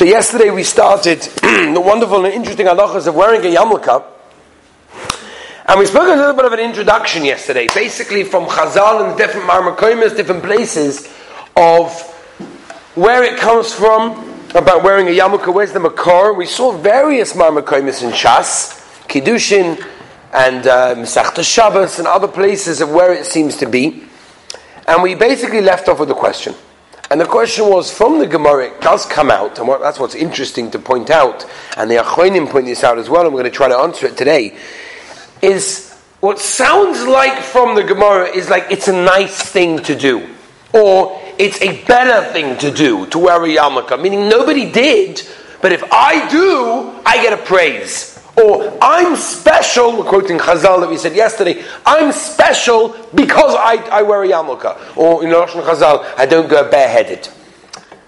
So yesterday we started the wonderful and interesting halachas of wearing a yarmulke. And we spoke a little bit of an introduction yesterday, basically from Chazal and different marmakoimas, different places of where it comes from, about wearing a yarmulke, where's the makor. We saw various marmakoimas in Shas, Kiddushin, and uh, Shabbos, and other places of where it seems to be. And we basically left off with a question. And the question was from the Gemara, it does come out, and what, that's what's interesting to point out, and the Achronim point this out as well, and we're going to try to answer it today, is what sounds like from the Gemara is like it's a nice thing to do, or it's a better thing to do to wear a yarmulke, meaning nobody did, but if I do, I get a praise. Or I'm special, we're quoting Chazal that we said yesterday, I'm special because I, I wear a yarmulke. Or in Rosh Chazal, I don't go bareheaded.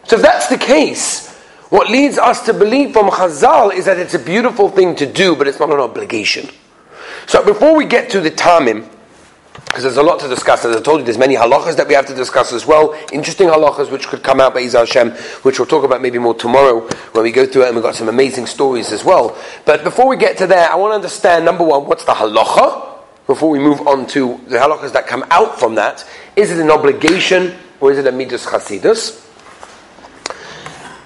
So if that's the case, what leads us to believe from Chazal is that it's a beautiful thing to do, but it's not an obligation. So before we get to the Tamim, because there's a lot to discuss. As I told you, there's many halachas that we have to discuss as well. Interesting halachas which could come out by Izal Hashem, which we'll talk about maybe more tomorrow when we go through it, and we've got some amazing stories as well. But before we get to there, I want to understand number one, what's the halacha? Before we move on to the halachas that come out from that, is it an obligation or is it a midas chasidus?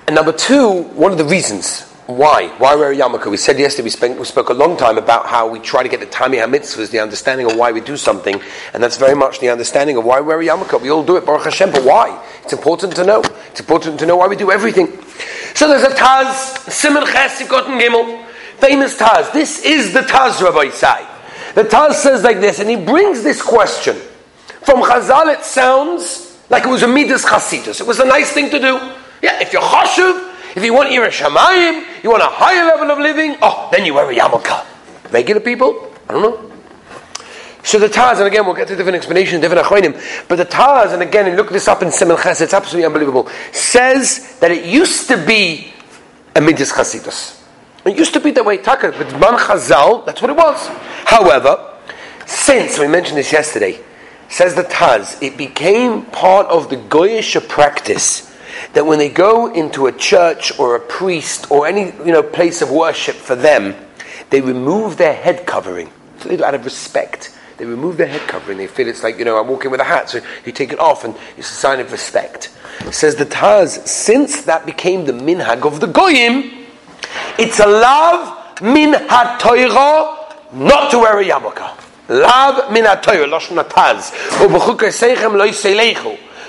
And number two, one of the reasons why? Why wear a yarmulke? We said yesterday, we, spent, we spoke a long time about how we try to get the Tami HaMitzvahs, the understanding of why we do something, and that's very much the understanding of why we wear a yarmulke. We all do it, Baruch Hashem, but why? It's important to know. It's important to know why we do everything. So there's a Taz, Simon Ches Gimel, famous Taz. This is the Taz, Rabbi Isai. The Taz says like this, and he brings this question. From Chazal, it sounds like it was a Midas Chasidus. It was a nice thing to do. Yeah, if you're Chashuv, if you want Ira Shamayim, you want a higher level of living, oh, then you wear a yarmulke. Regular people, I don't know. So the Taz, and again, we'll get to different explanations, different achronim, but the Taz, and again, and look this up in Simon Ches, it's absolutely unbelievable, says that it used to be a Midas Chasidus. It used to be that way, Taka, but Man Chazal, that's what it was. However, since, we mentioned this yesterday, says the Taz, it became part of the Goyish practice that when they go into a church or a priest or any you know place of worship for them, they remove their head covering. So they do out of respect. They remove their head covering. They feel it's like you know I'm walking with a hat, so you take it off, and it's a sign of respect. It says the Taz, since that became the minhag of the goyim, it's a love min ha'toira not to wear a yarmulke. Love min ha'toira, lashon Taz.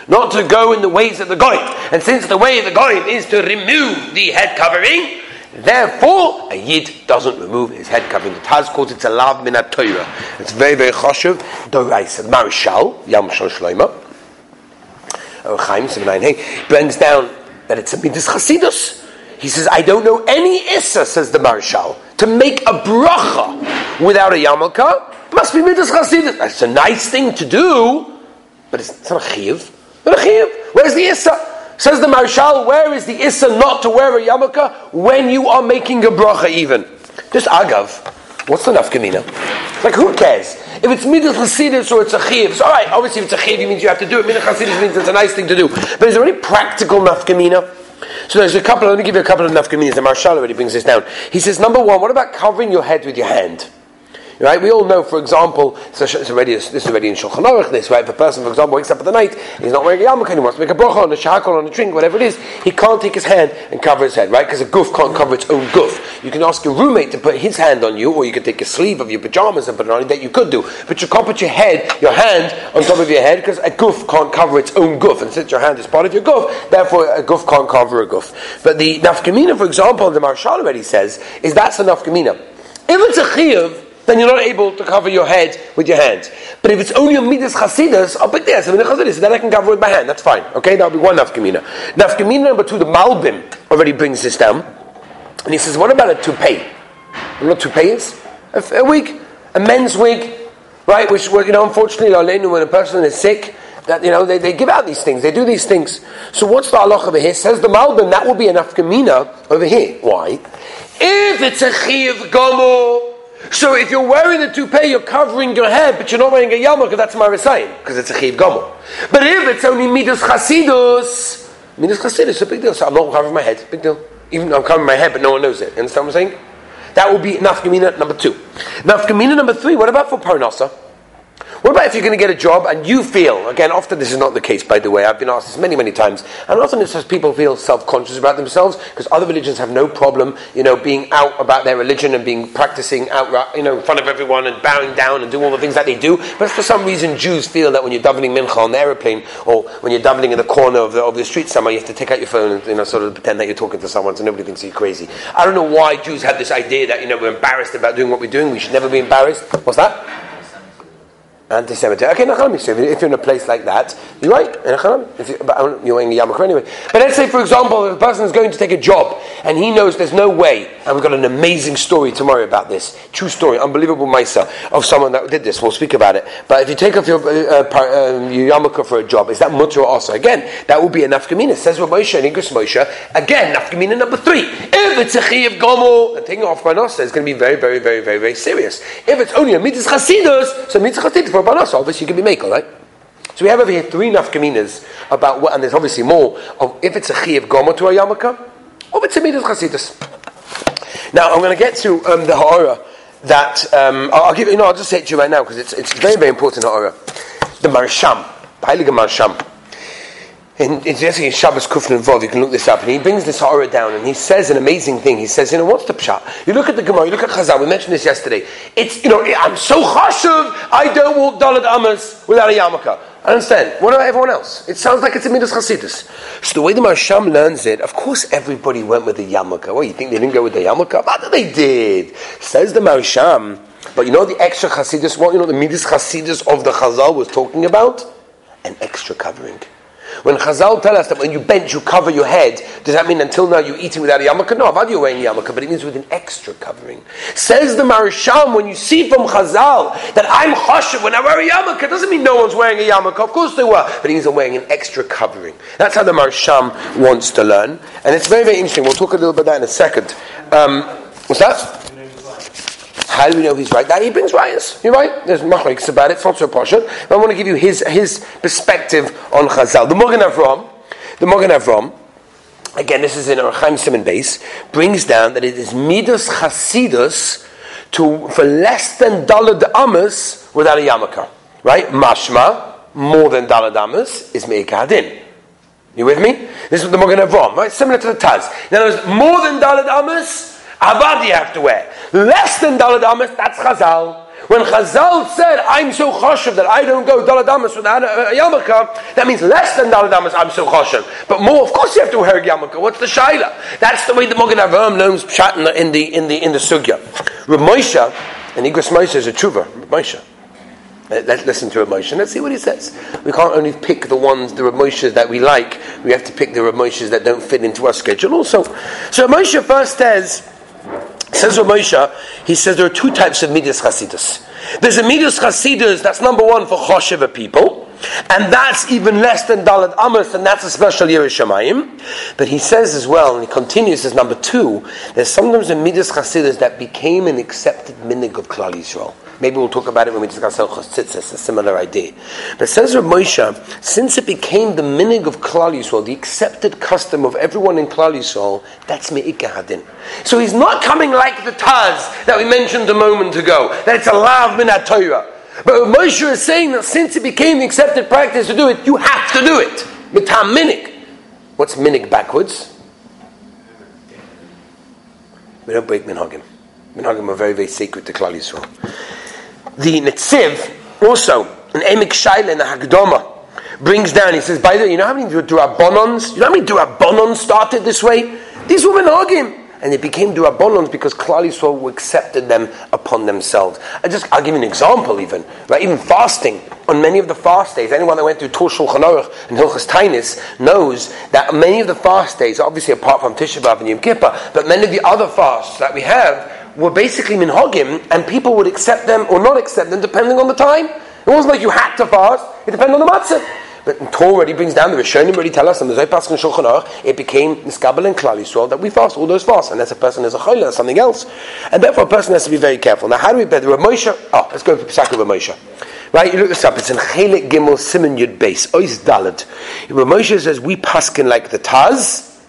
Not to go in the ways of the goyim. And since the way of the goyim is to remove the head covering, therefore a yid doesn't remove his head covering. The Taz calls it a lav min Torah. It's very very choshev. Dorais Maharshal Yam Shal Shloima. Oh, Chaim Seven Hey blends down that it's a midas chasidus. He says, I don't know any issa, says the Maharshal, to make a bracha without a yarmulke. Must be midas chasidus. That's a nice thing to do, but it's, it's not a chiv. Where's the Issa? Says the Maharshal, where is the Issa not to wear a yarmulke when you are making a bracha even? Just agav. What's the nafkamina? Like who cares? If it's midas chasidus or it's a chiv, it's all right. Obviously, if it's a chiv, it means you have to do it. Midas chasidus means it's a nice thing to do. But is there any practical nafkamina? So there's a couple. Let me give you a couple of nafkaminas. The Maharshal already brings this down. He says, number one, what about covering your head with your hand? Right? We all know, for example, it's already, this is already in Shulchan Aruch, this, right? If a person, for example, wakes up in the night, he's not wearing a yarmulke anymore, wants to make a bracha on a shakal, on a drink, whatever it is, he can't take his hand and cover his head, right? Because a goof can't cover its own goof. You can ask your roommate to put his hand on you, or you can take a sleeve of your pajamas and put it on that you could do. But you can't put your head, your hand, on top of your head, because a goof can't cover its own goof. And since your hand is part of your goof, therefore a goof can't cover a goof. But the nafkamina, for example, the Maharshal already says, is that's a nafkamina. If it's a chiyuv, then you're not able to cover your head with your hands. But if it's only a midas chasidus, I'll put this, a midas chasidus, then I can cover it with my hand. That's fine. Okay, that'll be one nafkamina. Nafkamina number two, the Malbim already brings this down. And he says, what about a toupee? You know what toupee is? A, a wig, a men's wig, right? Which, you know, unfortunately, when a person is sick, that you know they, they give out these things, they do these things. So what's the halacha over here? Says the Malbim that will be enough kamina over here. Why? If it's a chiv gomo, so if you're wearing the toupee, you're covering your head, but you're not wearing a yarmulke, that's marisayim, because it's a chiv gomel. But if it's only midas chasidus, midas chasidus, a big deal. So I'm not covering my head, big deal. Even though I'm covering my head, but no one knows it. You understand what I'm saying? That will be nafkamina number two. Nafkamina number three, what about for parnasa? What about if you're going to get a job and you feel, again, often this is not the case, by the way, I've been asked this many, many times, and often it's just people feel self-conscious about themselves because other religions have no problem, you know, being out about their religion and being practicing out, you know, in front of everyone and bowing down and doing all the things that they do. But for some reason, Jews feel that when you're davening mincha on the aeroplane or when you're davening in the corner of the, of the street somewhere, you have to take out your phone and, you know, sort of pretend that you're talking to someone so nobody thinks you're crazy. I don't know why Jews have this idea that, you know, we're embarrassed about doing what we're doing. We should never be embarrassed. What's that? Anti-Semitic. Okay, Nachalami. So if you're in a place like that, you're right. If you, but you're wearing a yarmulke anyway. But let's say, for example, if a person is going to take a job and he knows there's no way, and we've got an amazing story tomorrow about this, true story, unbelievable Misa of someone that did this. We'll speak about it. But if you take off your, uh, uh, your yarmulke for a job, is that mutter also? Again, that will be a nafkamina. Says Rav Moshe and Igros Moshe. Again, nafkamina number three. If it's a chiyav gomo, and taking off by nasa is going to be very, very, very, very, very serious. If it's only a mitzvah chasidus, so mitzvah chasidus for banas, obviously you can be makel, right? So we have over here three nafkaminas about what, and there's obviously more of if it's a chiyav gomo to a yarmulke, or if it's a mitzvah chasidus. Now I'm going to get to um, the ha'ara that um, I'll, I'll give you. No, I'll just say it to you right now because it's it's very very important ha'ara. The Maharsham, the Heilige Maharsham. In, in Shabbos Kufn Vov, you can look this up, and he brings this horror down, and he says an amazing thing. He says, you know, what's the pshat? You look at the Gemara, you look at Chazal, we mentioned this yesterday. It's, you know, I'm so chashuv, I don't walk Dalit Amas without a yarmulke. I understand. What about everyone else? It sounds like it's a Midas Chasidus. So the way the Maharsham learns it, of course everybody went with the yarmulke. What, you think they didn't go with the yarmulke? But they did. Says the Maharsham. But you know the extra Chasidus, what, you know the Midas Chasidus of the Chazal was talking about? An extra covering. When Chazal tell us that when you bench, you cover your head, does that mean until now you're eating without a yarmulke? No, Avad you're wearing a yarmulke, but it means with an extra covering. Says the Maharsham, when you see from Chazal that I'm chashiv when I wear a yarmulke, it doesn't mean no one's wearing a yarmulke. Of course they were, but it means I'm wearing an extra covering. That's how the Maharsham wants to learn, and it's very, very interesting. We'll talk a little bit about that in a second. Um, what's that? How do we know he's right? That he brings rayas. You're right. There's machriks about it. It's not so partial. I want to give you his his perspective on Chazal. The Mogen Avram, the Mogen Avram. Again, this is in our Chaim Simon base. Brings down that it is midas chasidus to for less than dalad amas without a yarmulke. Right? Mashma more than dalad amas is meikadin. You with me? This is what the Mogen Avram, right? Similar to the Taz. In other words, more than dalad amas Avad you have to wear. Less than Dalad that's Chazal. When Chazal said, I'm so choshev that I don't go Dalad without uh, a, a yarmulke, that means less than Dalad I'm so choshev. But more, of course you have to wear a yarmulke. What's the shaila? That's the way the Mogen Avram learns pshat in the, in the, in the, in the sugya. Rav Moshe, and Igros Moshe is a tshuva, Rav Moshe. Let's listen to Moshe. Let's see what he says. We can't only pick the ones, the Rav that we like. We have to pick the Rav that don't fit into our schedule also. So Moshe first says, Says Rav Moshe, he says there are two types of midas chasidus. There's a midas chasidus that's number one for choshev people, and that's even less than Dalit Amos, and that's a special Yerushalayim. But he says as well, and he continues as number two, there's sometimes a midas chasidus that became an accepted minig of Klal Yisrael. Maybe we'll talk about it when we discuss El Tzitzis, a similar idea. But says Rav Moshe, since it became the minig of Klal Yisrael, the accepted custom of everyone in Klal Yisrael, that's Me'ikah Hadin. So he's not coming like the Taz that we mentioned a moment ago, that it's a lav Torah. But Moshe is saying that since it became the accepted practice to do it, you have to do it. Mitam minig. What's minig backwards? We don't break minhagim. Minhagim are very, very sacred to Klal Yisrael the Netziv, also, an Emek Shaila in the Hagdoma, brings down, he says, by the way, you know how many Durabonons, you know how many Durabonons started this way? These women Menagim. And they became Durabonons because Klal Yisrael accepted them upon themselves. I just, I'll give you an example even, right? Even fasting, on many of the fast days, anyone that went through Tur Shulchan Aruch and Hilchas Tainis knows that many of the fast days, obviously apart from Tisha B'Av and Yom Kippur, but many of the other fasts that we have, were basically minhagim, and people would accept them or not accept them depending on the time. It wasn't like you had to fast; it depended on the matzah. But Torah already brings down the Rishonim already tell us, and the Zaypas and Shulchan Aruch, it became Niskabel and Klal Yisrael that we fast all those fasts, unless a person is a chayla or something else, and therefore a person has to be very careful. Now, how do we better? Rav Moshe. Oh, let's go to Pesach of Moshe. Right, you look this up. It's in Chelik Gimel Simon Yud Base Ois Dalad. Rav Moshe says we paskin like the Taz,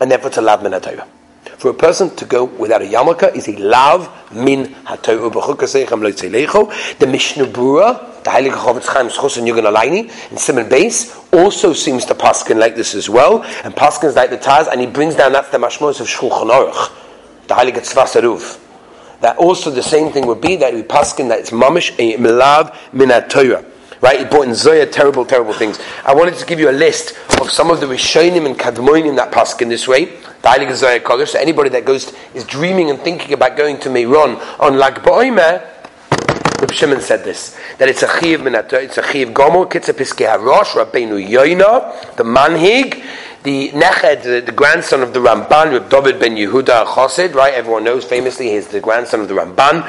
and therefore a lav ha For a person to go without a yarmulke is a lav min ha-Torah. The Mishnah Brura, the Heilige Chofetz Chaim Schus and Yugan Alaini, in Simon Base, also seems to paskin like this as well, and paskins like the Taz, and he brings down that's the mashmos of Shulchan Aruch, the Heilige Tzvas Aruf. That also the same thing would be that we paskin that it's mamish a milav min ha-Torah right? He brought in Zoya terrible, terrible things. I wanted to give you a list of some of the Rishonim and Kadmonim that pass in this way. Heilige Zoya Kodesh. So anybody that goes is dreaming and thinking about going to Meiron on Lag Ba'omer, Reb Shimon said this that it's a chiv minato, it's a chiv gomel kitza piskei harosh Rabbeinu Yoina, the manhig, the Neched, the, the, grandson of the Ramban, Reb David ben Yehuda Chosid, right? Everyone knows famously he's the grandson of the Ramban.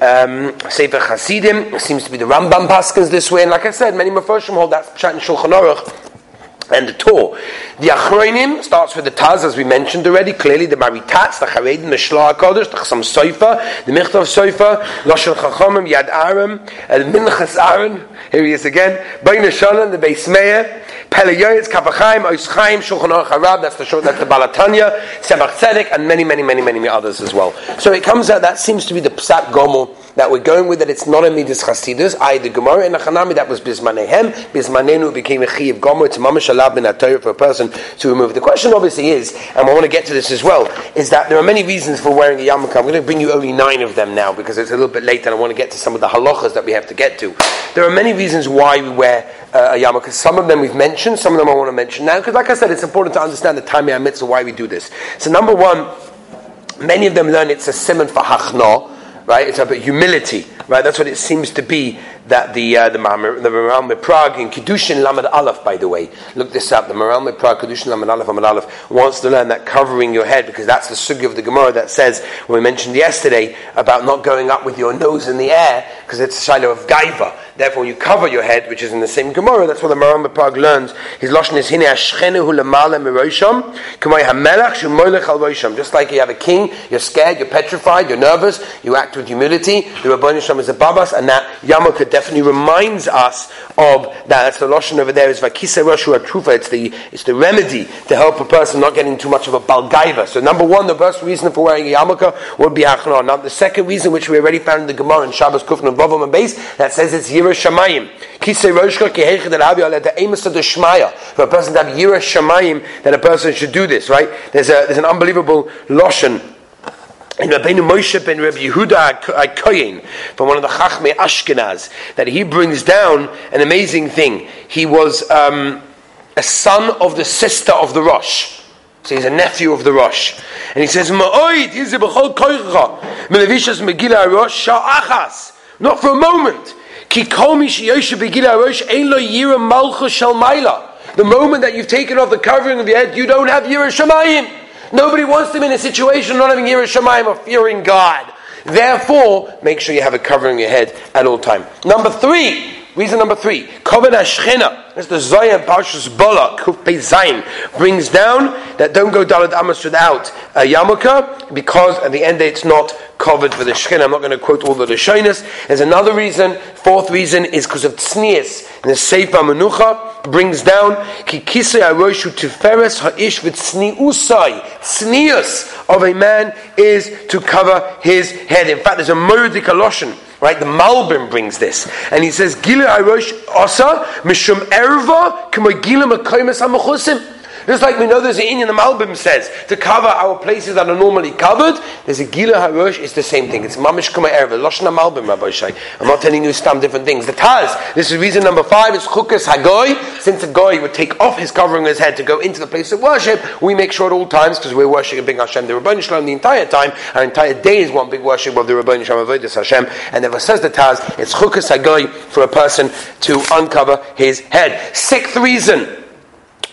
Um, Sefer Hasidim seems to be the Rambam Paskins this way, and like I said, many Mephoshim hold that Pshat in Shulchan Aruch and the Torah. The Achroinim starts with the Taz, as we mentioned already, clearly the Maritats, the Charedim, the Shlah HaKodesh, the Chasam Soifa, the Michtav Soifa, Lashon Chachomim, Yad Aram, and Minchas Aaron, here he is again, Bain Shalom, the Beis Meir, Pele Yoetz, Kavachaim, Ois Chaim, Shulchan Aruch Harab, that's the that's the Balatanya, Tzemach Tzedek, and many, many, many, many others as well. So it comes out, that seems to be the Psat Gomel that we're going with, that it's not a Midas Chasidus, I, the Gemara in Achanami, that was Bismanehem, Bismanenu became a Chi of Gomer, it's Mamash Alab bin for a person to remove. The question obviously is, and I want to get to this as well, is that there are many reasons for wearing a yarmulke. I'm going to bring you only nine of them now because it's a little bit late and I want to get to some of the halachas that we have to get to. There are many reasons why we wear uh, a yarmulke. Some of them we've mentioned, some of them I want to mention now because, like I said, it's important to understand the time mitzvah why we do this. So, number one, many of them learn it's a simon for hachna, right? It's about humility, right? That's what it seems to be that the uh, the Maharal Prague in Kiddushin Lamed Aleph, by the way, look this up. The Maharal Prague Kiddushin Lamed Aleph Lamed Aleph wants to learn that covering your head because that's the sugi of the Gemara that says we mentioned yesterday about not going up with your nose in the air because it's a shiloh of gaiva. Therefore, you cover your head, which is in the same Gemara. That's what the Maharal Prague learns. His lashon is hine ashchenehu lemala mirosham k'may hamelach shumoilech al rosham. Just like you have a king, you're scared, you're petrified, you're nervous, you act with humility. The Rabban Shalom is above us, and that yarmulke definitely reminds us of that. That's the lotion over there is vakisa roshu atrufa. It's the it's the remedy to help a person not getting too much of a balgaiva. So number one, the first reason for wearing a yarmulke would be achron. Now the second reason, which we already found in the Gemara in Shabbos Kufn and Bavam and Base, that says it's yira. Kisei roshka kehechid alavi ala the amos of the shmaya. For a person to have yira that a person should do this. Right? There's a there's an unbelievable lotion in Rabbeinu Moshe ben Rabbi Yehuda Koyin, from one of the Chachmei Ashkenaz, that he brings down an amazing thing. He was um, a son of the sister of the Rosh. So he's a nephew of the Rosh. And he says, Ma'oid, Rosh, Sha'achas. Not for a moment. The moment that you've taken off the covering of your head, you don't have yira shamayim. Nobody wants them in a situation not having Yirah Shemaim or fearing God. Therefore, make sure you have a covering your head at all time. Number three, reason number three, Koven Ashchena, as the Zoyan Parshas Bola, Kufpei Zayin, brings down that don't go Dalad Amos without a yarmulke, because at the end it's not covered for the Shechina. I'm not going to quote all the Lashonis. There's another reason. Fourth reason is because of Tznias. And the Sefer Menucha brings down Ki Kisei Aroshu Tiferes Ha'ish V'Tzniusai. Tznius of a man is to cover his head. In fact, there's a Moedik Loshen. Right, the Malbim brings this, and he says, "Gila Arosh Osa Mishum Erva K'mo Gila Makoymes Hamachusim." Just like we know there's an Indian the Malbim says to cover our places that are normally covered, there's a Gila Harosh, it's the same thing. It's Mamish Kuma Erva, Loshna Malbim, Rabbi Shai. I'm not telling you some different things. The Taz, this is reason number five, is Chukas Hagoy. Since a Goy would take off his covering his head to go into the place of worship, we make sure at all times, because we're worshiping Hashem, the Rabbi Shalom, the entire time, our entire day is one big worship of the Rabbi Shalom Avodah Hashem, and never says the Taz, it's Chukas Hagoy for a person to uncover his head. Sixth reason,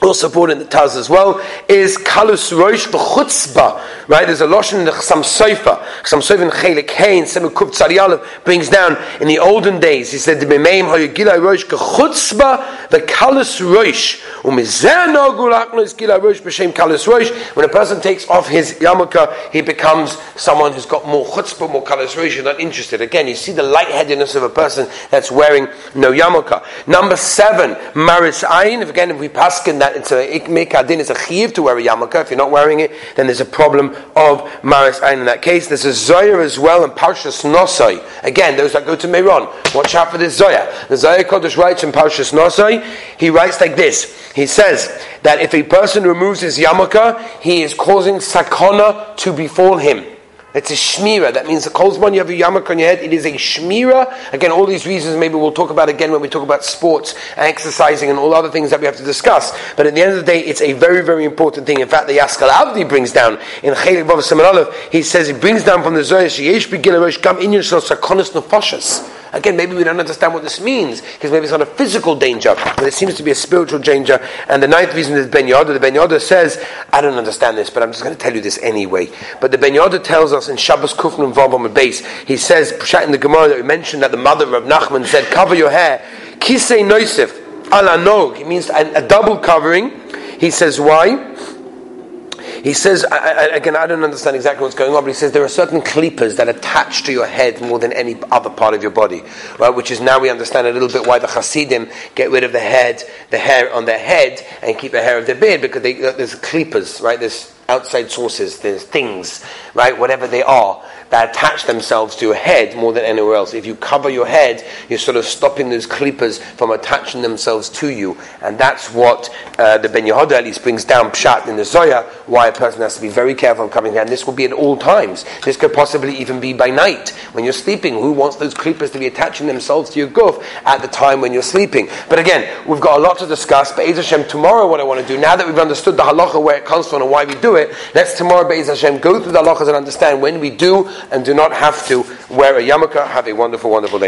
also brought in the Taz as well, is Kalus Rosh B'chutzba, right? There's a Loshen in the Chasam Soifa, Chasam Soifa in Chelik Hein, Semu Kub Tzadiyalev brings down, in the olden days, he said, B'meim Hoyagilai Rosh B'chutzba, the Kalus Rosh, Umizeh Nogu Laknos Gilai Rosh B'Shem Kalus Rosh, when a person takes off his yarmulke, he becomes someone who's got more chutzpah, more Kalus Rosh, you're not interested. Again, you see the lightheadedness of a person that's wearing no yarmulke. Number seven, Maris Ayin, again, if we pass in that that it's a ikmekadin, it's a chiv to wear a yarmulke. If you're not wearing it, then there's a problem of maris ein in that case. There's a zoya as well in Parshas Nosai. Again, those that go to Meron, watch out for this zoya. The zoya Kodesh writes in Parshas Nosai, he writes like this. He says that if a person removes his yarmulke, he is causing sakona to befall him. It's a shmira. That means the kolzman you have a yarmulke on your head. It is a shmira. Again, all these reasons maybe we'll talk about again when we talk about sports and exercising and all other things that we have to discuss. But at the end of the day, it's a very, very important thing. In fact, the Yaskil Avdi brings down in Chelik Bav he says he brings down from the Zohar, Sheyesh Begil Kam Inyan Shal Sakonis Nefashas. Again, maybe we don't understand what this means, because maybe it's not a physical danger, but it seems to be a spiritual danger. And the ninth reason is Ben Yoda. The Ben Yoda says, I don't understand this, but I'm just going to tell you this anyway. But the Ben Yoda tells us in Shabbos Kufnum Vavam base, he says, in the Gemara that we mentioned that the mother of Nachman said, cover your hair. Kisei noisif, ala nog. It means a, a double covering. He says, why? He says, I, I, again, I don't understand exactly what's going on, but he says there are certain clippers that attach to your head more than any other part of your body, right? Which is now we understand a little bit why the Hasidim get rid of the head, the hair on their head, and keep the hair of their beard because they, uh, there's clippers, right? There's outside sources, there's things, right? Whatever they are that attach themselves to your head more than anywhere else. If you cover your head, you're sort of stopping those clippers from attaching themselves to you. And that's what uh, the Ben Yehoda at least brings down Pshat in the Zoya, why a person has to be very careful coming here. And this will be at all times. This could possibly even be by night when you're sleeping. Who wants those clippers to be attaching themselves to your guf at the time when you're sleeping? But again, we've got a lot to discuss. But Hashem, tomorrow what I want to do, now that we've understood the halacha, where it comes from and why we do it, let's tomorrow, Be'ez Hashem, go through the halachas and understand when we do and do not have to wear a yarmulke. Have a wonderful, wonderful day.